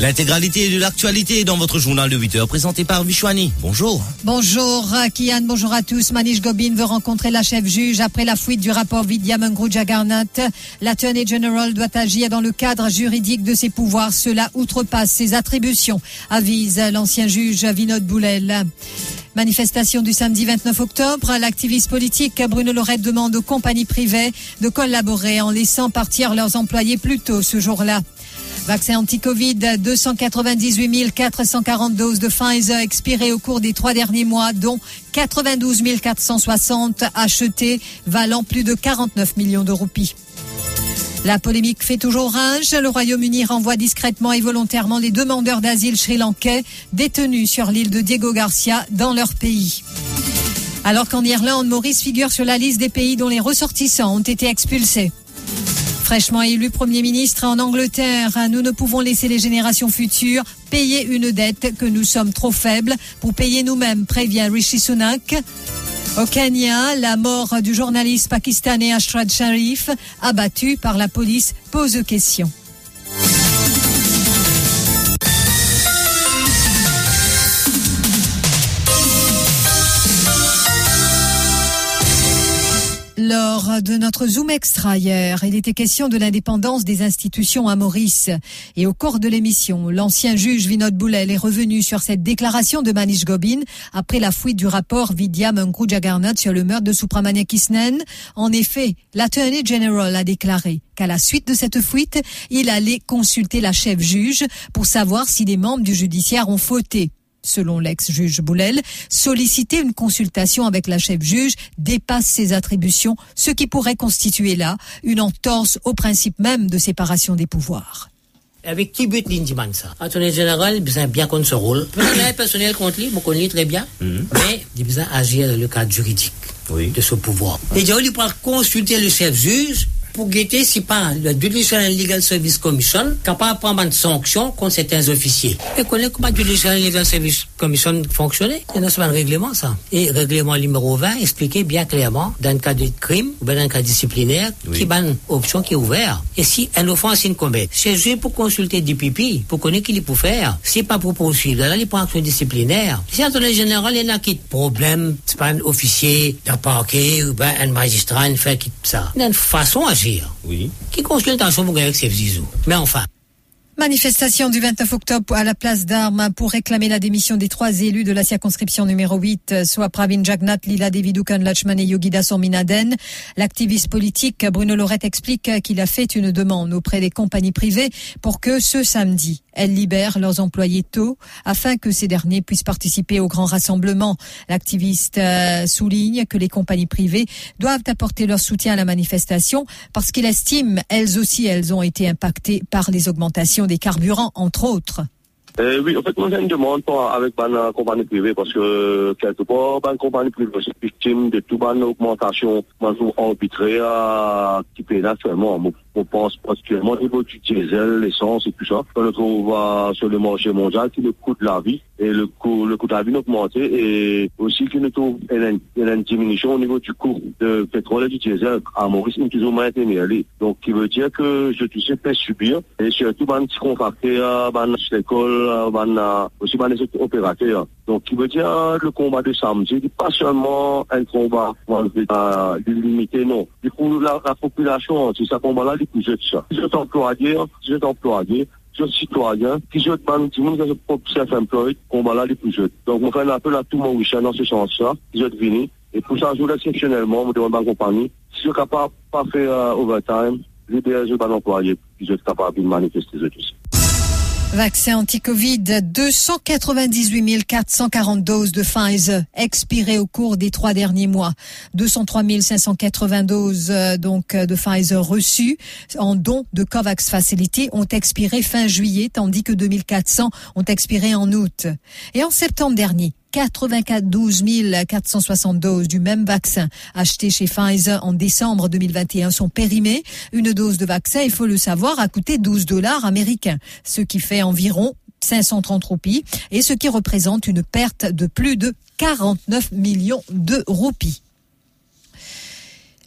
L'intégralité de l'actualité dans votre journal de 8 heures présenté par Vishwani. Bonjour. Bonjour Kian, bonjour à tous. Manish Gobin veut rencontrer la chef juge après la fuite du rapport Vidya Jagarnath. L'Attorney General doit agir dans le cadre juridique de ses pouvoirs. Cela outrepasse ses attributions, avise l'ancien juge Vinod Boulel. Manifestation du samedi 29 octobre, l'activiste politique Bruno Lorette demande aux compagnies privées de collaborer en laissant partir leurs employés plus tôt ce jour-là. Vaccin anti-Covid, 298 440 doses de Pfizer expirées au cours des trois derniers mois, dont 92 460 achetées, valant plus de 49 millions de roupies. La polémique fait toujours rage. Le Royaume-Uni renvoie discrètement et volontairement les demandeurs d'asile sri-lankais détenus sur l'île de Diego Garcia dans leur pays. Alors qu'en Irlande, Maurice figure sur la liste des pays dont les ressortissants ont été expulsés. Fraîchement élu Premier ministre en Angleterre, nous ne pouvons laisser les générations futures payer une dette que nous sommes trop faibles pour payer nous-mêmes, prévient Rishi Sunak. Au Kenya, la mort du journaliste pakistanais Ashrad Sharif, abattu par la police, pose question. Lors de notre Zoom Extra hier, il était question de l'indépendance des institutions à Maurice. Et au cours de l'émission, l'ancien juge Vinod Boulel est revenu sur cette déclaration de Manish Gobin après la fuite du rapport Vidya Mungru Jagarnath sur le meurtre de Supramania Kisnen. En effet, l'Attorney General a déclaré qu'à la suite de cette fuite, il allait consulter la chef juge pour savoir si les membres du judiciaire ont fauté selon l'ex-juge Boulel, solliciter une consultation avec la chef juge dépasse ses attributions, ce qui pourrait constituer là une entorse au principe même de séparation des pouvoirs. Avec qui but l'indiman ça? Attorney général, besoin bien qu'on se rôle. Personnel, personnel contre lui, on connaît très bien, mais il besoin agir dans le cadre juridique de ce pouvoir. Et il peut consulter le chef juge pour guetter si pas le Judicial Legal Service Commission capable de prendre une sanction contre certains officiers. Et connaît comment le Judicial Legal Service Commission fonctionnait. C'est un règlement, ça. Et règlement numéro 20 expliquait bien clairement, dans le cas de crime, ou bien dans le cas disciplinaire, qui a une option qui est ouverte. Et si une offense est commise, c'est juste pour consulter du pipi, pour connaître qu'il peut faire. Si pas pour poursuivre, là, il prend action disciplinaire. Si en général, il y en a qui problème, c'est pas un officier d'un parquet, ou bien un magistrat, il fait ça. Il y a une façon d'agir. Oui. Qui consultation pour avec ses zizou. Mais enfin. Manifestation du 29 octobre à la place d'Armes pour réclamer la démission des trois élus de la circonscription numéro 8, soit Pravin Jagnat, Lila Devidukan Lachman et Yogida Sorminaden. L'activiste politique Bruno Lorette explique qu'il a fait une demande auprès des compagnies privées pour que ce samedi, elles libèrent leurs employés tôt afin que ces derniers puissent participer au grand rassemblement. L'activiste euh, souligne que les compagnies privées doivent apporter leur soutien à la manifestation parce qu'il estime, elles aussi, elles ont été impactées par les augmentations des carburants, entre autres. Euh, oui, en fait, moi, j'ai une demande avec une compagnie privée parce que, quelque part, une compagnie privée est victime de toute une augmentation, arbitraire, qui là seulement. On pense particulièrement au niveau du diesel, l'essence et tout ça. On le trouve euh, sur le marché mondial qui le coût de la vie et le coût, le coût de la vie a augmenté et aussi qu'il nous trouve une, une diminution au niveau du coût de pétrole et du diesel à Maurice, nous toujours moins été Donc, qui veut dire que je suis fait subir et surtout, ben, petit contracteur, ben, l'école, ben, aussi, ben, les opérateurs. Donc, qui veut dire le combat de samedi, pas seulement un combat euh, limité, non. Du coup, la, la population, c'est ce combat-là, du coup, ça. Si je employé, je employé, je suis citoyen, si je demande, si je suis self-employed, combat là, les plus jeunes. Donc, on fait un appel à tout mon week dans ce sens-là, si je suis Et pour ça, je voulais exceptionnellement, me demande à la compagnie, si je suis capable de pas faire euh, overtime, l'idéal, je vais l'employer, si je suis capable de manifester aussi. Vaccin anti-Covid, 298 440 doses de Pfizer expirées au cours des trois derniers mois. 203 580 doses euh, donc de Pfizer reçues en don de COVAX Facility ont expiré fin juillet, tandis que 2400 ont expiré en août. Et en septembre dernier, 92 460 doses du même vaccin acheté chez Pfizer en décembre 2021 sont périmées. Une dose de vaccin, il faut le savoir, a coûté 12 dollars américains, ce qui fait environ 530 roupies et ce qui représente une perte de plus de 49 millions de roupies.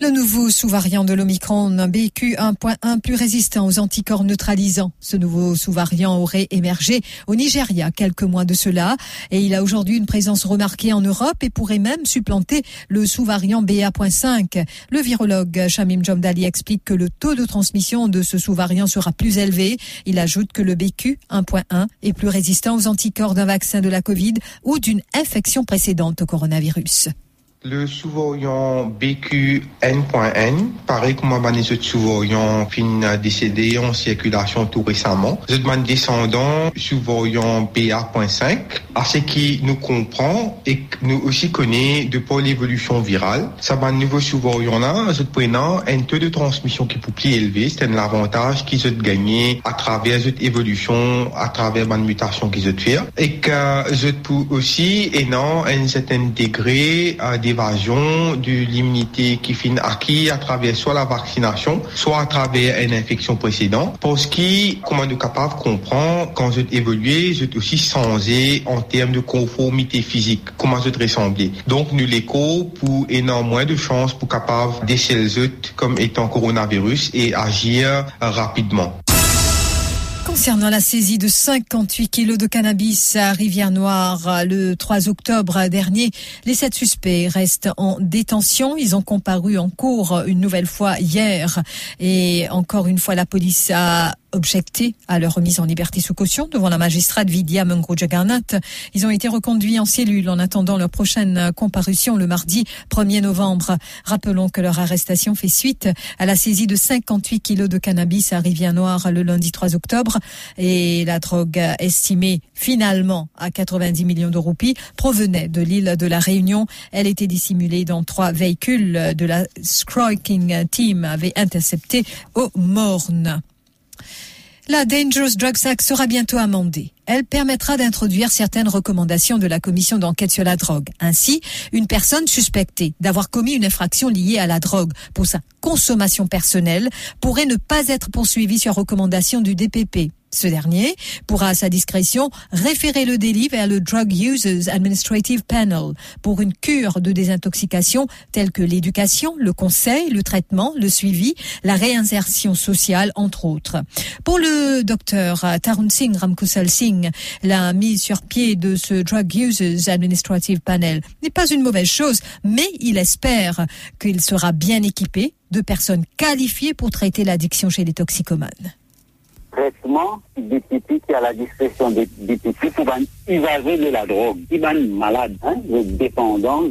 Le nouveau sous-variant de l'Omicron, BQ1.1, plus résistant aux anticorps neutralisants. Ce nouveau sous-variant aurait émergé au Nigeria quelques mois de cela et il a aujourd'hui une présence remarquée en Europe et pourrait même supplanter le sous-variant BA.5. Le virologue Shamim Jomdali explique que le taux de transmission de ce sous-variant sera plus élevé. Il ajoute que le BQ1.1 est plus résistant aux anticorps d'un vaccin de la Covid ou d'une infection précédente au coronavirus. Le sous-variant BQN.N, pareil comme les autres sous-variants fin décédés en circulation tout récemment. Les autres descendants sous-variant BA.5, à ce qui nous comprend et nous aussi connaît de par l'évolution virale. Ça va nouveau sous-variant là, les autres prenant un taux de transmission qui est plus élevé, c'est un avantage qu'ils ont gagné à travers cette évolution, à travers la mutation qu'ils ont fait. Et que les autres aussi, et non, un certain degré à d'évasion de l'immunité qui finit acquis à travers soit la vaccination, soit à travers une infection précédente. Parce que, comment nous capables de comprendre, quand je évolué, je aussi changé en termes de conformité physique, comment je ressembler? Donc, nous l'écho pour énormément de chances pour capable déceler comme étant coronavirus et agir rapidement. Concernant la saisie de 58 kilos de cannabis à Rivière-Noire le 3 octobre dernier, les sept suspects restent en détention. Ils ont comparu en cours une nouvelle fois hier et encore une fois la police a objecté à leur remise en liberté sous caution devant la magistrate Vidya Mungrojagarnat. Ils ont été reconduits en cellule en attendant leur prochaine comparution le mardi 1er novembre. Rappelons que leur arrestation fait suite à la saisie de 58 kilos de cannabis à Rivière-Noire le lundi 3 octobre et la drogue estimée finalement à 90 millions de roupies provenait de l'île de la Réunion. Elle était dissimulée dans trois véhicules de la Scroiking Team avait intercepté au Morne. La Dangerous Drugs Act sera bientôt amendée. Elle permettra d'introduire certaines recommandations de la commission d'enquête sur la drogue. Ainsi, une personne suspectée d'avoir commis une infraction liée à la drogue pour sa consommation personnelle pourrait ne pas être poursuivie sur recommandation du DPP. Ce dernier pourra à sa discrétion référer le délit vers le Drug Users Administrative Panel pour une cure de désintoxication telle que l'éducation, le conseil, le traitement, le suivi, la réinsertion sociale, entre autres. Pour le docteur Tarun Singh Ramkusal Singh, la mise sur pied de ce Drug Users Administrative Panel n'est pas une mauvaise chose, mais il espère qu'il sera bien équipé de personnes qualifiées pour traiter l'addiction chez les toxicomanes traitement des types qui à la discrétion des, types pour usager de la drogue, qui sont malades, hein, dépendants,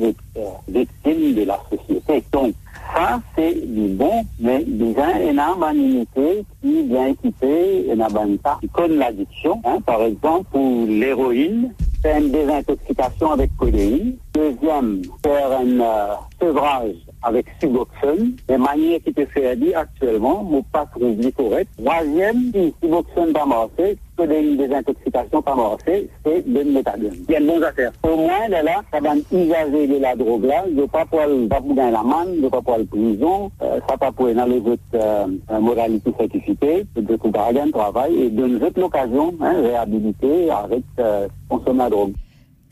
victimes de la société. Donc, ça, c'est du bon, mais déjà, il y a une unité qui vient équiper, il y a qui connaît l'addiction. Hein, par exemple, pour l'héroïne, c'est une désintoxication avec codéine. Deuxième, faire un euh, sevrage avec Suboxone, les manières qui te fait dire actuellement, mon pas trouvé correct. Troisième, si Suboxone pas marché, que des désintoxications pas marché, c'est le méthadone. Il y a une bonne affaire. Au moins, là, ça va usager de la drogue là, je pas pour le dans la manne, je pas pour le prison, euh, ça pas pour aller votre euh, moralité certifiée, de tout de travail, et donne l'occasion, hein, réhabiliter avec euh, consommer la drogue.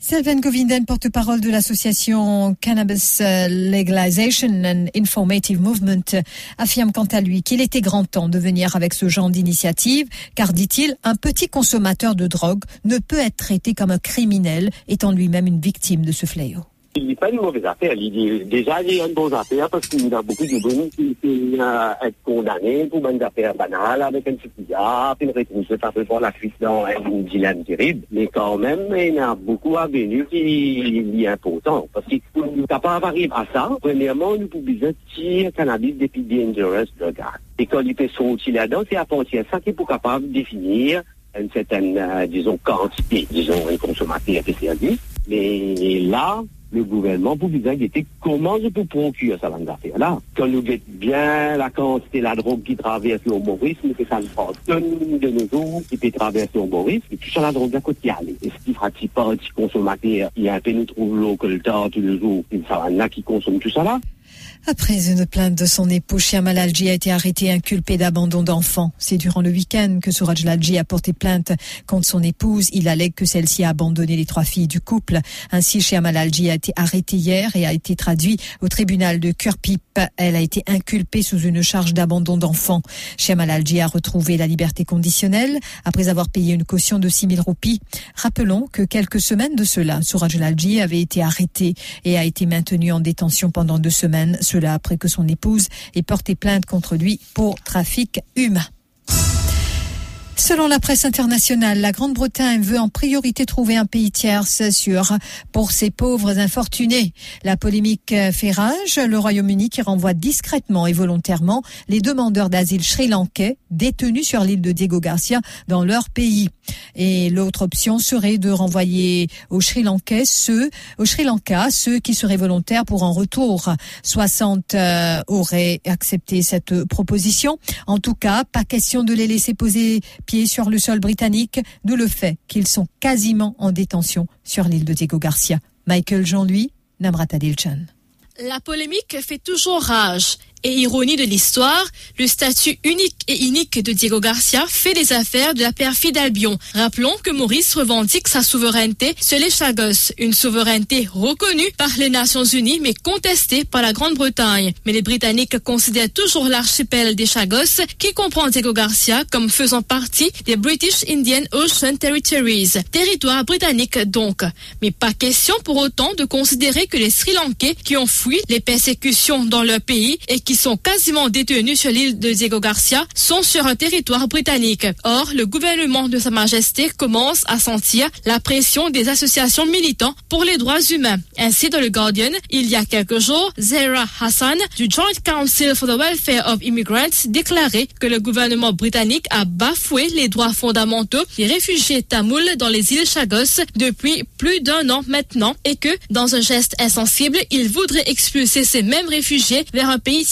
Sylvain Govinden, porte-parole de l'association Cannabis Legalization and Informative Movement, affirme quant à lui qu'il était grand temps de venir avec ce genre d'initiative, car dit-il, un petit consommateur de drogue ne peut être traité comme un criminel, étant lui-même une victime de ce fléau. Il n'est pas une mauvaise affaire. Il déjà, il y a une bonne affaire parce qu'il y a beaucoup de bonnes qui peuvent être condamnés pour une affaire banale avec un petit puis une réponse ça peut pas la fuite dans un dilemme terrible. Mais quand même, il y a beaucoup à venir qui est important. Parce que nous capable d'arriver à ça, premièrement, nous pouvons tirer cannabis depuis dangerous drug Et quand il peut sortir là-dedans, c'est à partir de ça qu'il est capable de définir une certaine, euh, disons, quantité, disons, un consommateur qui Mais là, le gouvernement pou bizan gete koman je pou prokure sa lan zafè la. Kan nou gete bien la kantite la drogue ki traverse yon borisme, ke sa l'franton de nou jour, ki pe traverse yon borisme, ki sa la drogue la kote yale. E se ki frati pa, ki konsomate, yon pe nou trouve l'okolte, ki nou jour, ki sa lan la ki konsome tout sa la. Après une plainte de son époux, Chiamal Alji a été arrêté inculpé d'abandon d'enfants. C'est durant le week-end que Suraj Lalji a porté plainte contre son épouse. Il allègue que celle-ci a abandonné les trois filles du couple. Ainsi, Chiamal Alji a été arrêté hier et a été traduit au tribunal de Kurpip. Elle a été inculpée sous une charge d'abandon d'enfants. Chiamal Alji a retrouvé la liberté conditionnelle après avoir payé une caution de 6 000 roupies. Rappelons que quelques semaines de cela, Suraj Lalji avait été arrêté et a été maintenu en détention pendant deux semaines cela après que son épouse ait porté plainte contre lui pour trafic humain. Selon la presse internationale, la Grande-Bretagne veut en priorité trouver un pays tierce sûr pour ses pauvres infortunés. La polémique fait rage. Le Royaume-Uni qui renvoie discrètement et volontairement les demandeurs d'asile sri-lankais détenus sur l'île de Diego Garcia dans leur pays. Et l'autre option serait de renvoyer au Sri Lankais ceux, au Sri Lanka, ceux qui seraient volontaires pour un retour. 60 euh, auraient accepté cette proposition. En tout cas, pas question de les laisser poser pied sur le sol britannique, d'où le fait qu'ils sont quasiment en détention sur l'île de Diego Garcia. Michael Jean-Louis, Namrata Dilchan. La polémique fait toujours rage et ironie de l'histoire, le statut unique et inique de Diego Garcia fait les affaires de la perfide Albion. Rappelons que Maurice revendique sa souveraineté sur les Chagos, une souveraineté reconnue par les Nations Unies mais contestée par la Grande-Bretagne. Mais les Britanniques considèrent toujours l'archipel des Chagos, qui comprend Diego Garcia, comme faisant partie des British Indian Ocean Territories, territoire britannique donc. Mais pas question pour autant de considérer que les Sri Lankais qui ont fui les persécutions dans leur pays et qui sont quasiment détenus sur l'île de Diego Garcia sont sur un territoire britannique. Or, le gouvernement de Sa Majesté commence à sentir la pression des associations militants pour les droits humains. Ainsi, dans le Guardian, il y a quelques jours, Zahra Hassan du Joint Council for the Welfare of Immigrants déclarait que le gouvernement britannique a bafoué les droits fondamentaux des réfugiés tamouls dans les îles Chagos depuis plus d'un an maintenant et que, dans un geste insensible, il voudrait expulser ces mêmes réfugiés vers un pays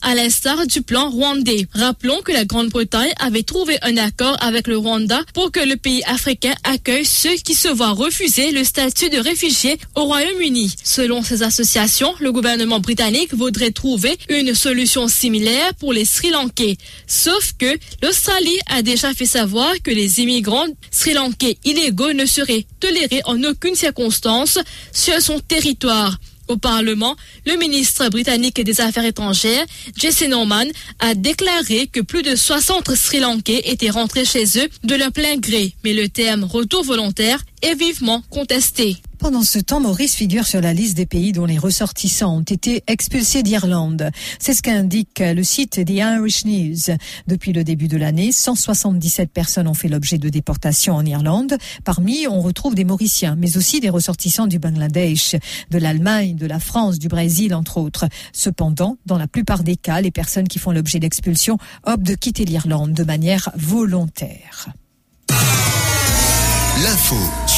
à l'instar du plan rwandais. Rappelons que la Grande-Bretagne avait trouvé un accord avec le Rwanda pour que le pays africain accueille ceux qui se voient refuser le statut de réfugié au Royaume-Uni. Selon ces associations, le gouvernement britannique voudrait trouver une solution similaire pour les Sri Lankais. Sauf que l'Australie a déjà fait savoir que les immigrants sri lankais illégaux ne seraient tolérés en aucune circonstance sur son territoire. Au Parlement, le ministre britannique des Affaires étrangères, Jesse Norman, a déclaré que plus de 60 Sri Lankais étaient rentrés chez eux de leur plein gré, mais le terme retour volontaire est vivement contesté. Pendant ce temps, Maurice figure sur la liste des pays dont les ressortissants ont été expulsés d'Irlande. C'est ce qu'indique le site The Irish News. Depuis le début de l'année, 177 personnes ont fait l'objet de déportation en Irlande. Parmi, on retrouve des Mauriciens, mais aussi des ressortissants du Bangladesh, de l'Allemagne, de la France, du Brésil, entre autres. Cependant, dans la plupart des cas, les personnes qui font l'objet d'expulsion optent de quitter l'Irlande de manière volontaire. L'info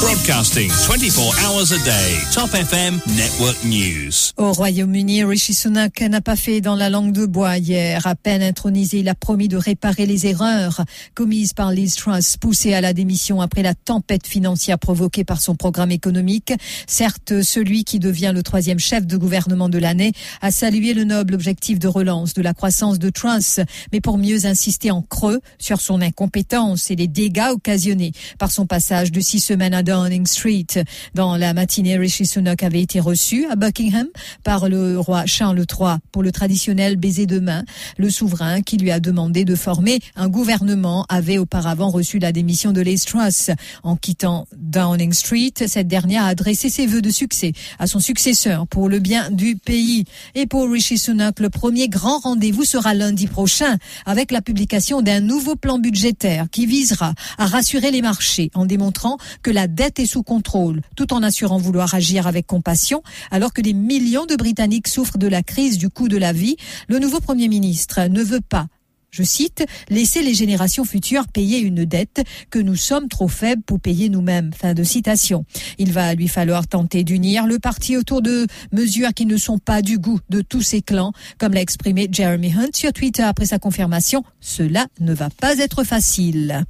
Broadcasting 24 hours a day. Top FM Network News. Au Royaume-Uni, Rishi Sunak n'a pas fait dans la langue de bois hier. À peine intronisé, il a promis de réparer les erreurs commises par Liz Truss, poussée à la démission après la tempête financière provoquée par son programme économique. Certes, celui qui devient le troisième chef de gouvernement de l'année a salué le noble objectif de relance de la croissance de Truss, mais pour mieux insister en creux sur son incompétence et les dégâts occasionnés par son passage de six semaines à Downing Street. Dans la matinée, Rishi Sunak avait été reçu à Buckingham par le roi Charles III pour le traditionnel baiser de main. Le souverain qui lui a demandé de former un gouvernement avait auparavant reçu la démission de Liz Truss. En quittant Downing Street, cette dernière a adressé ses vœux de succès à son successeur pour le bien du pays. Et pour Rishi Sunak, le premier grand rendez-vous sera lundi prochain avec la publication d'un nouveau plan budgétaire qui visera à rassurer les marchés en démontrant que la dette est sous contrôle, tout en assurant vouloir agir avec compassion, alors que des millions de Britanniques souffrent de la crise du coût de la vie. Le nouveau Premier ministre ne veut pas je cite, laisser les générations futures payer une dette que nous sommes trop faibles pour payer nous-mêmes. Fin de citation. Il va lui falloir tenter d'unir le parti autour de mesures qui ne sont pas du goût de tous ces clans, comme l'a exprimé Jeremy Hunt sur Twitter après sa confirmation. Cela ne va pas être facile.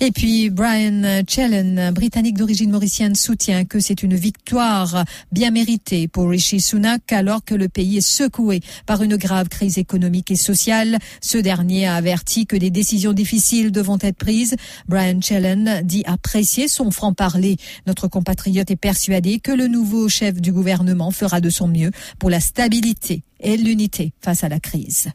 Et puis Brian Challen, britannique d'origine mauricienne, soutient que c'est une victoire bien méritée pour Rishi Sunak alors que le pays est secoué par une grave crise économique et sociale. Ce dernier a averti que des décisions difficiles devront être prises. Brian Challen dit apprécier son franc-parler. Notre compatriote est persuadé que le nouveau chef du gouvernement fera de son mieux pour la stabilité et l'unité face à la crise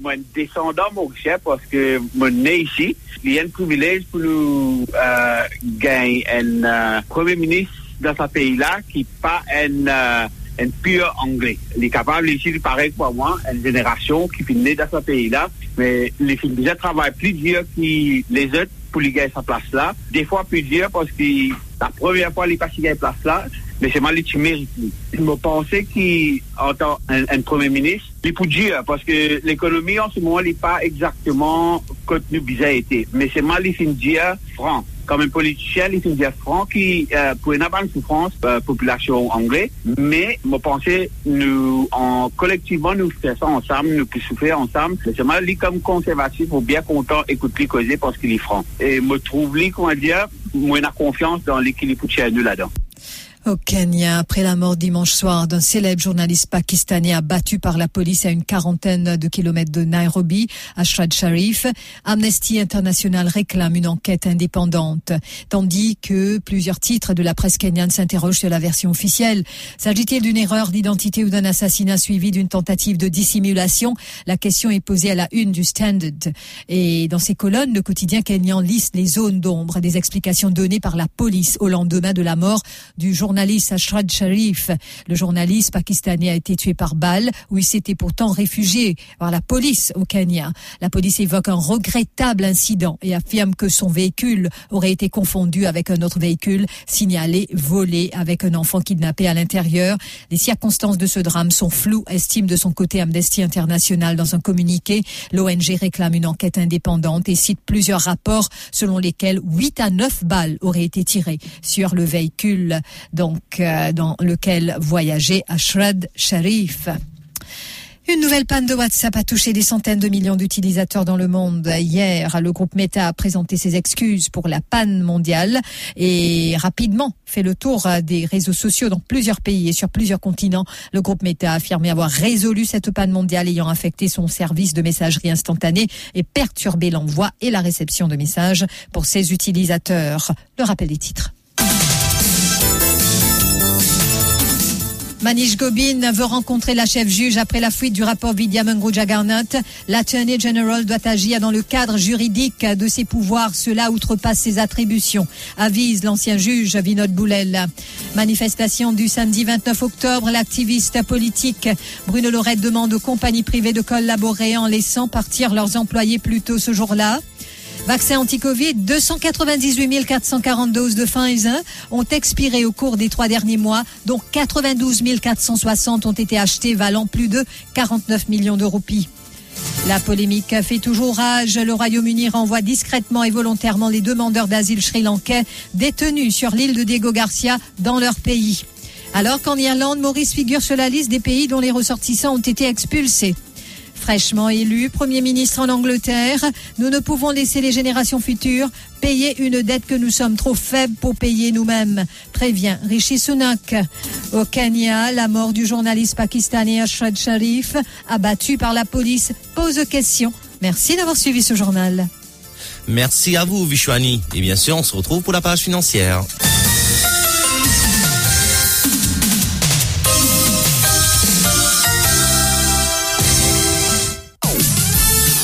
moi descendant mauricien parce que mon né ici. Il y a un privilège pour nous euh, gagner un euh, premier ministre dans ce pays-là qui pas un, euh, un pur anglais. Il est capable ici, il paraît pour moi, une génération qui finit dans ce pays-là, mais les filles déjà travaillent plus dur que les autres pour lui gagner sa place là. Des fois plus dur parce que la première fois, il n'est pas si gagné place là mais c'est mal qui mérite. Je me pensais qu'en tant un, premier ministre, il peut dire, parce que l'économie en ce moment n'est pas exactement contenu bizarre été. Mais c'est mal il dire franc. Comme un politicien, il dire franc qui euh, pour une bonne souffrance euh, population anglaise. Mais je pensais nous en collectivement nous faire ça ensemble, nous pouvons souffrir ensemble. C'est mal lui comme conservatif ou bien content écouter causer parce qu'il est franc. Et me trouve lui comment dire, moi a confiance dans l'équilibre de nous là-dedans. Au Kenya, après la mort dimanche soir d'un célèbre journaliste pakistanais abattu par la police à une quarantaine de kilomètres de Nairobi, Ashrad Sharif, Amnesty International réclame une enquête indépendante, tandis que plusieurs titres de la presse kenyane s'interrogent sur la version officielle. S'agit-il d'une erreur d'identité ou d'un assassinat suivi d'une tentative de dissimulation? La question est posée à la une du Standard. Et dans ces colonnes, le quotidien kenyan liste les zones d'ombre des explications données par la police au lendemain de la mort du journaliste journaliste Ashrad Sharif. Le journaliste pakistanais a été tué par balle où il s'était pourtant réfugié par la police au Kenya. La police évoque un regrettable incident et affirme que son véhicule aurait été confondu avec un autre véhicule signalé volé avec un enfant kidnappé à l'intérieur. Les circonstances de ce drame sont floues, estime de son côté Amnesty International dans un communiqué. L'ONG réclame une enquête indépendante et cite plusieurs rapports selon lesquels 8 à 9 balles auraient été tirées sur le véhicule euh, dans lequel voyageait Ashrad Sharif. Une nouvelle panne de WhatsApp a touché des centaines de millions d'utilisateurs dans le monde. Hier, le groupe Meta a présenté ses excuses pour la panne mondiale et rapidement fait le tour des réseaux sociaux dans plusieurs pays et sur plusieurs continents. Le groupe Meta a affirmé avoir résolu cette panne mondiale ayant affecté son service de messagerie instantanée et perturbé l'envoi et la réception de messages pour ses utilisateurs. Le rappel des titres. Manish Gobin veut rencontrer la chef juge après la fuite du rapport Vidya Jagannath. L'Attorney General doit agir dans le cadre juridique de ses pouvoirs. Cela outrepasse ses attributions, avise l'ancien juge Vinod Boulel. Manifestation du samedi 29 octobre, l'activiste politique Bruno Lorette demande aux compagnies privées de collaborer en laissant partir leurs employés plus tôt ce jour-là. Vaccins anti-Covid, 298 440 doses de Pfizer ont expiré au cours des trois derniers mois, dont 92 460 ont été achetés valant plus de 49 millions de roupies. La polémique fait toujours rage. Le Royaume-Uni renvoie discrètement et volontairement les demandeurs d'asile sri-lankais détenus sur l'île de Diego Garcia dans leur pays. Alors qu'en Irlande, Maurice figure sur la liste des pays dont les ressortissants ont été expulsés. Fraîchement élu Premier ministre en Angleterre, nous ne pouvons laisser les générations futures payer une dette que nous sommes trop faibles pour payer nous-mêmes, prévient Rishi Sunak. Au Kenya, la mort du journaliste pakistanais Ashrad Sharif, abattu par la police, pose question. Merci d'avoir suivi ce journal. Merci à vous, Vishwani. Et bien sûr, on se retrouve pour la page financière.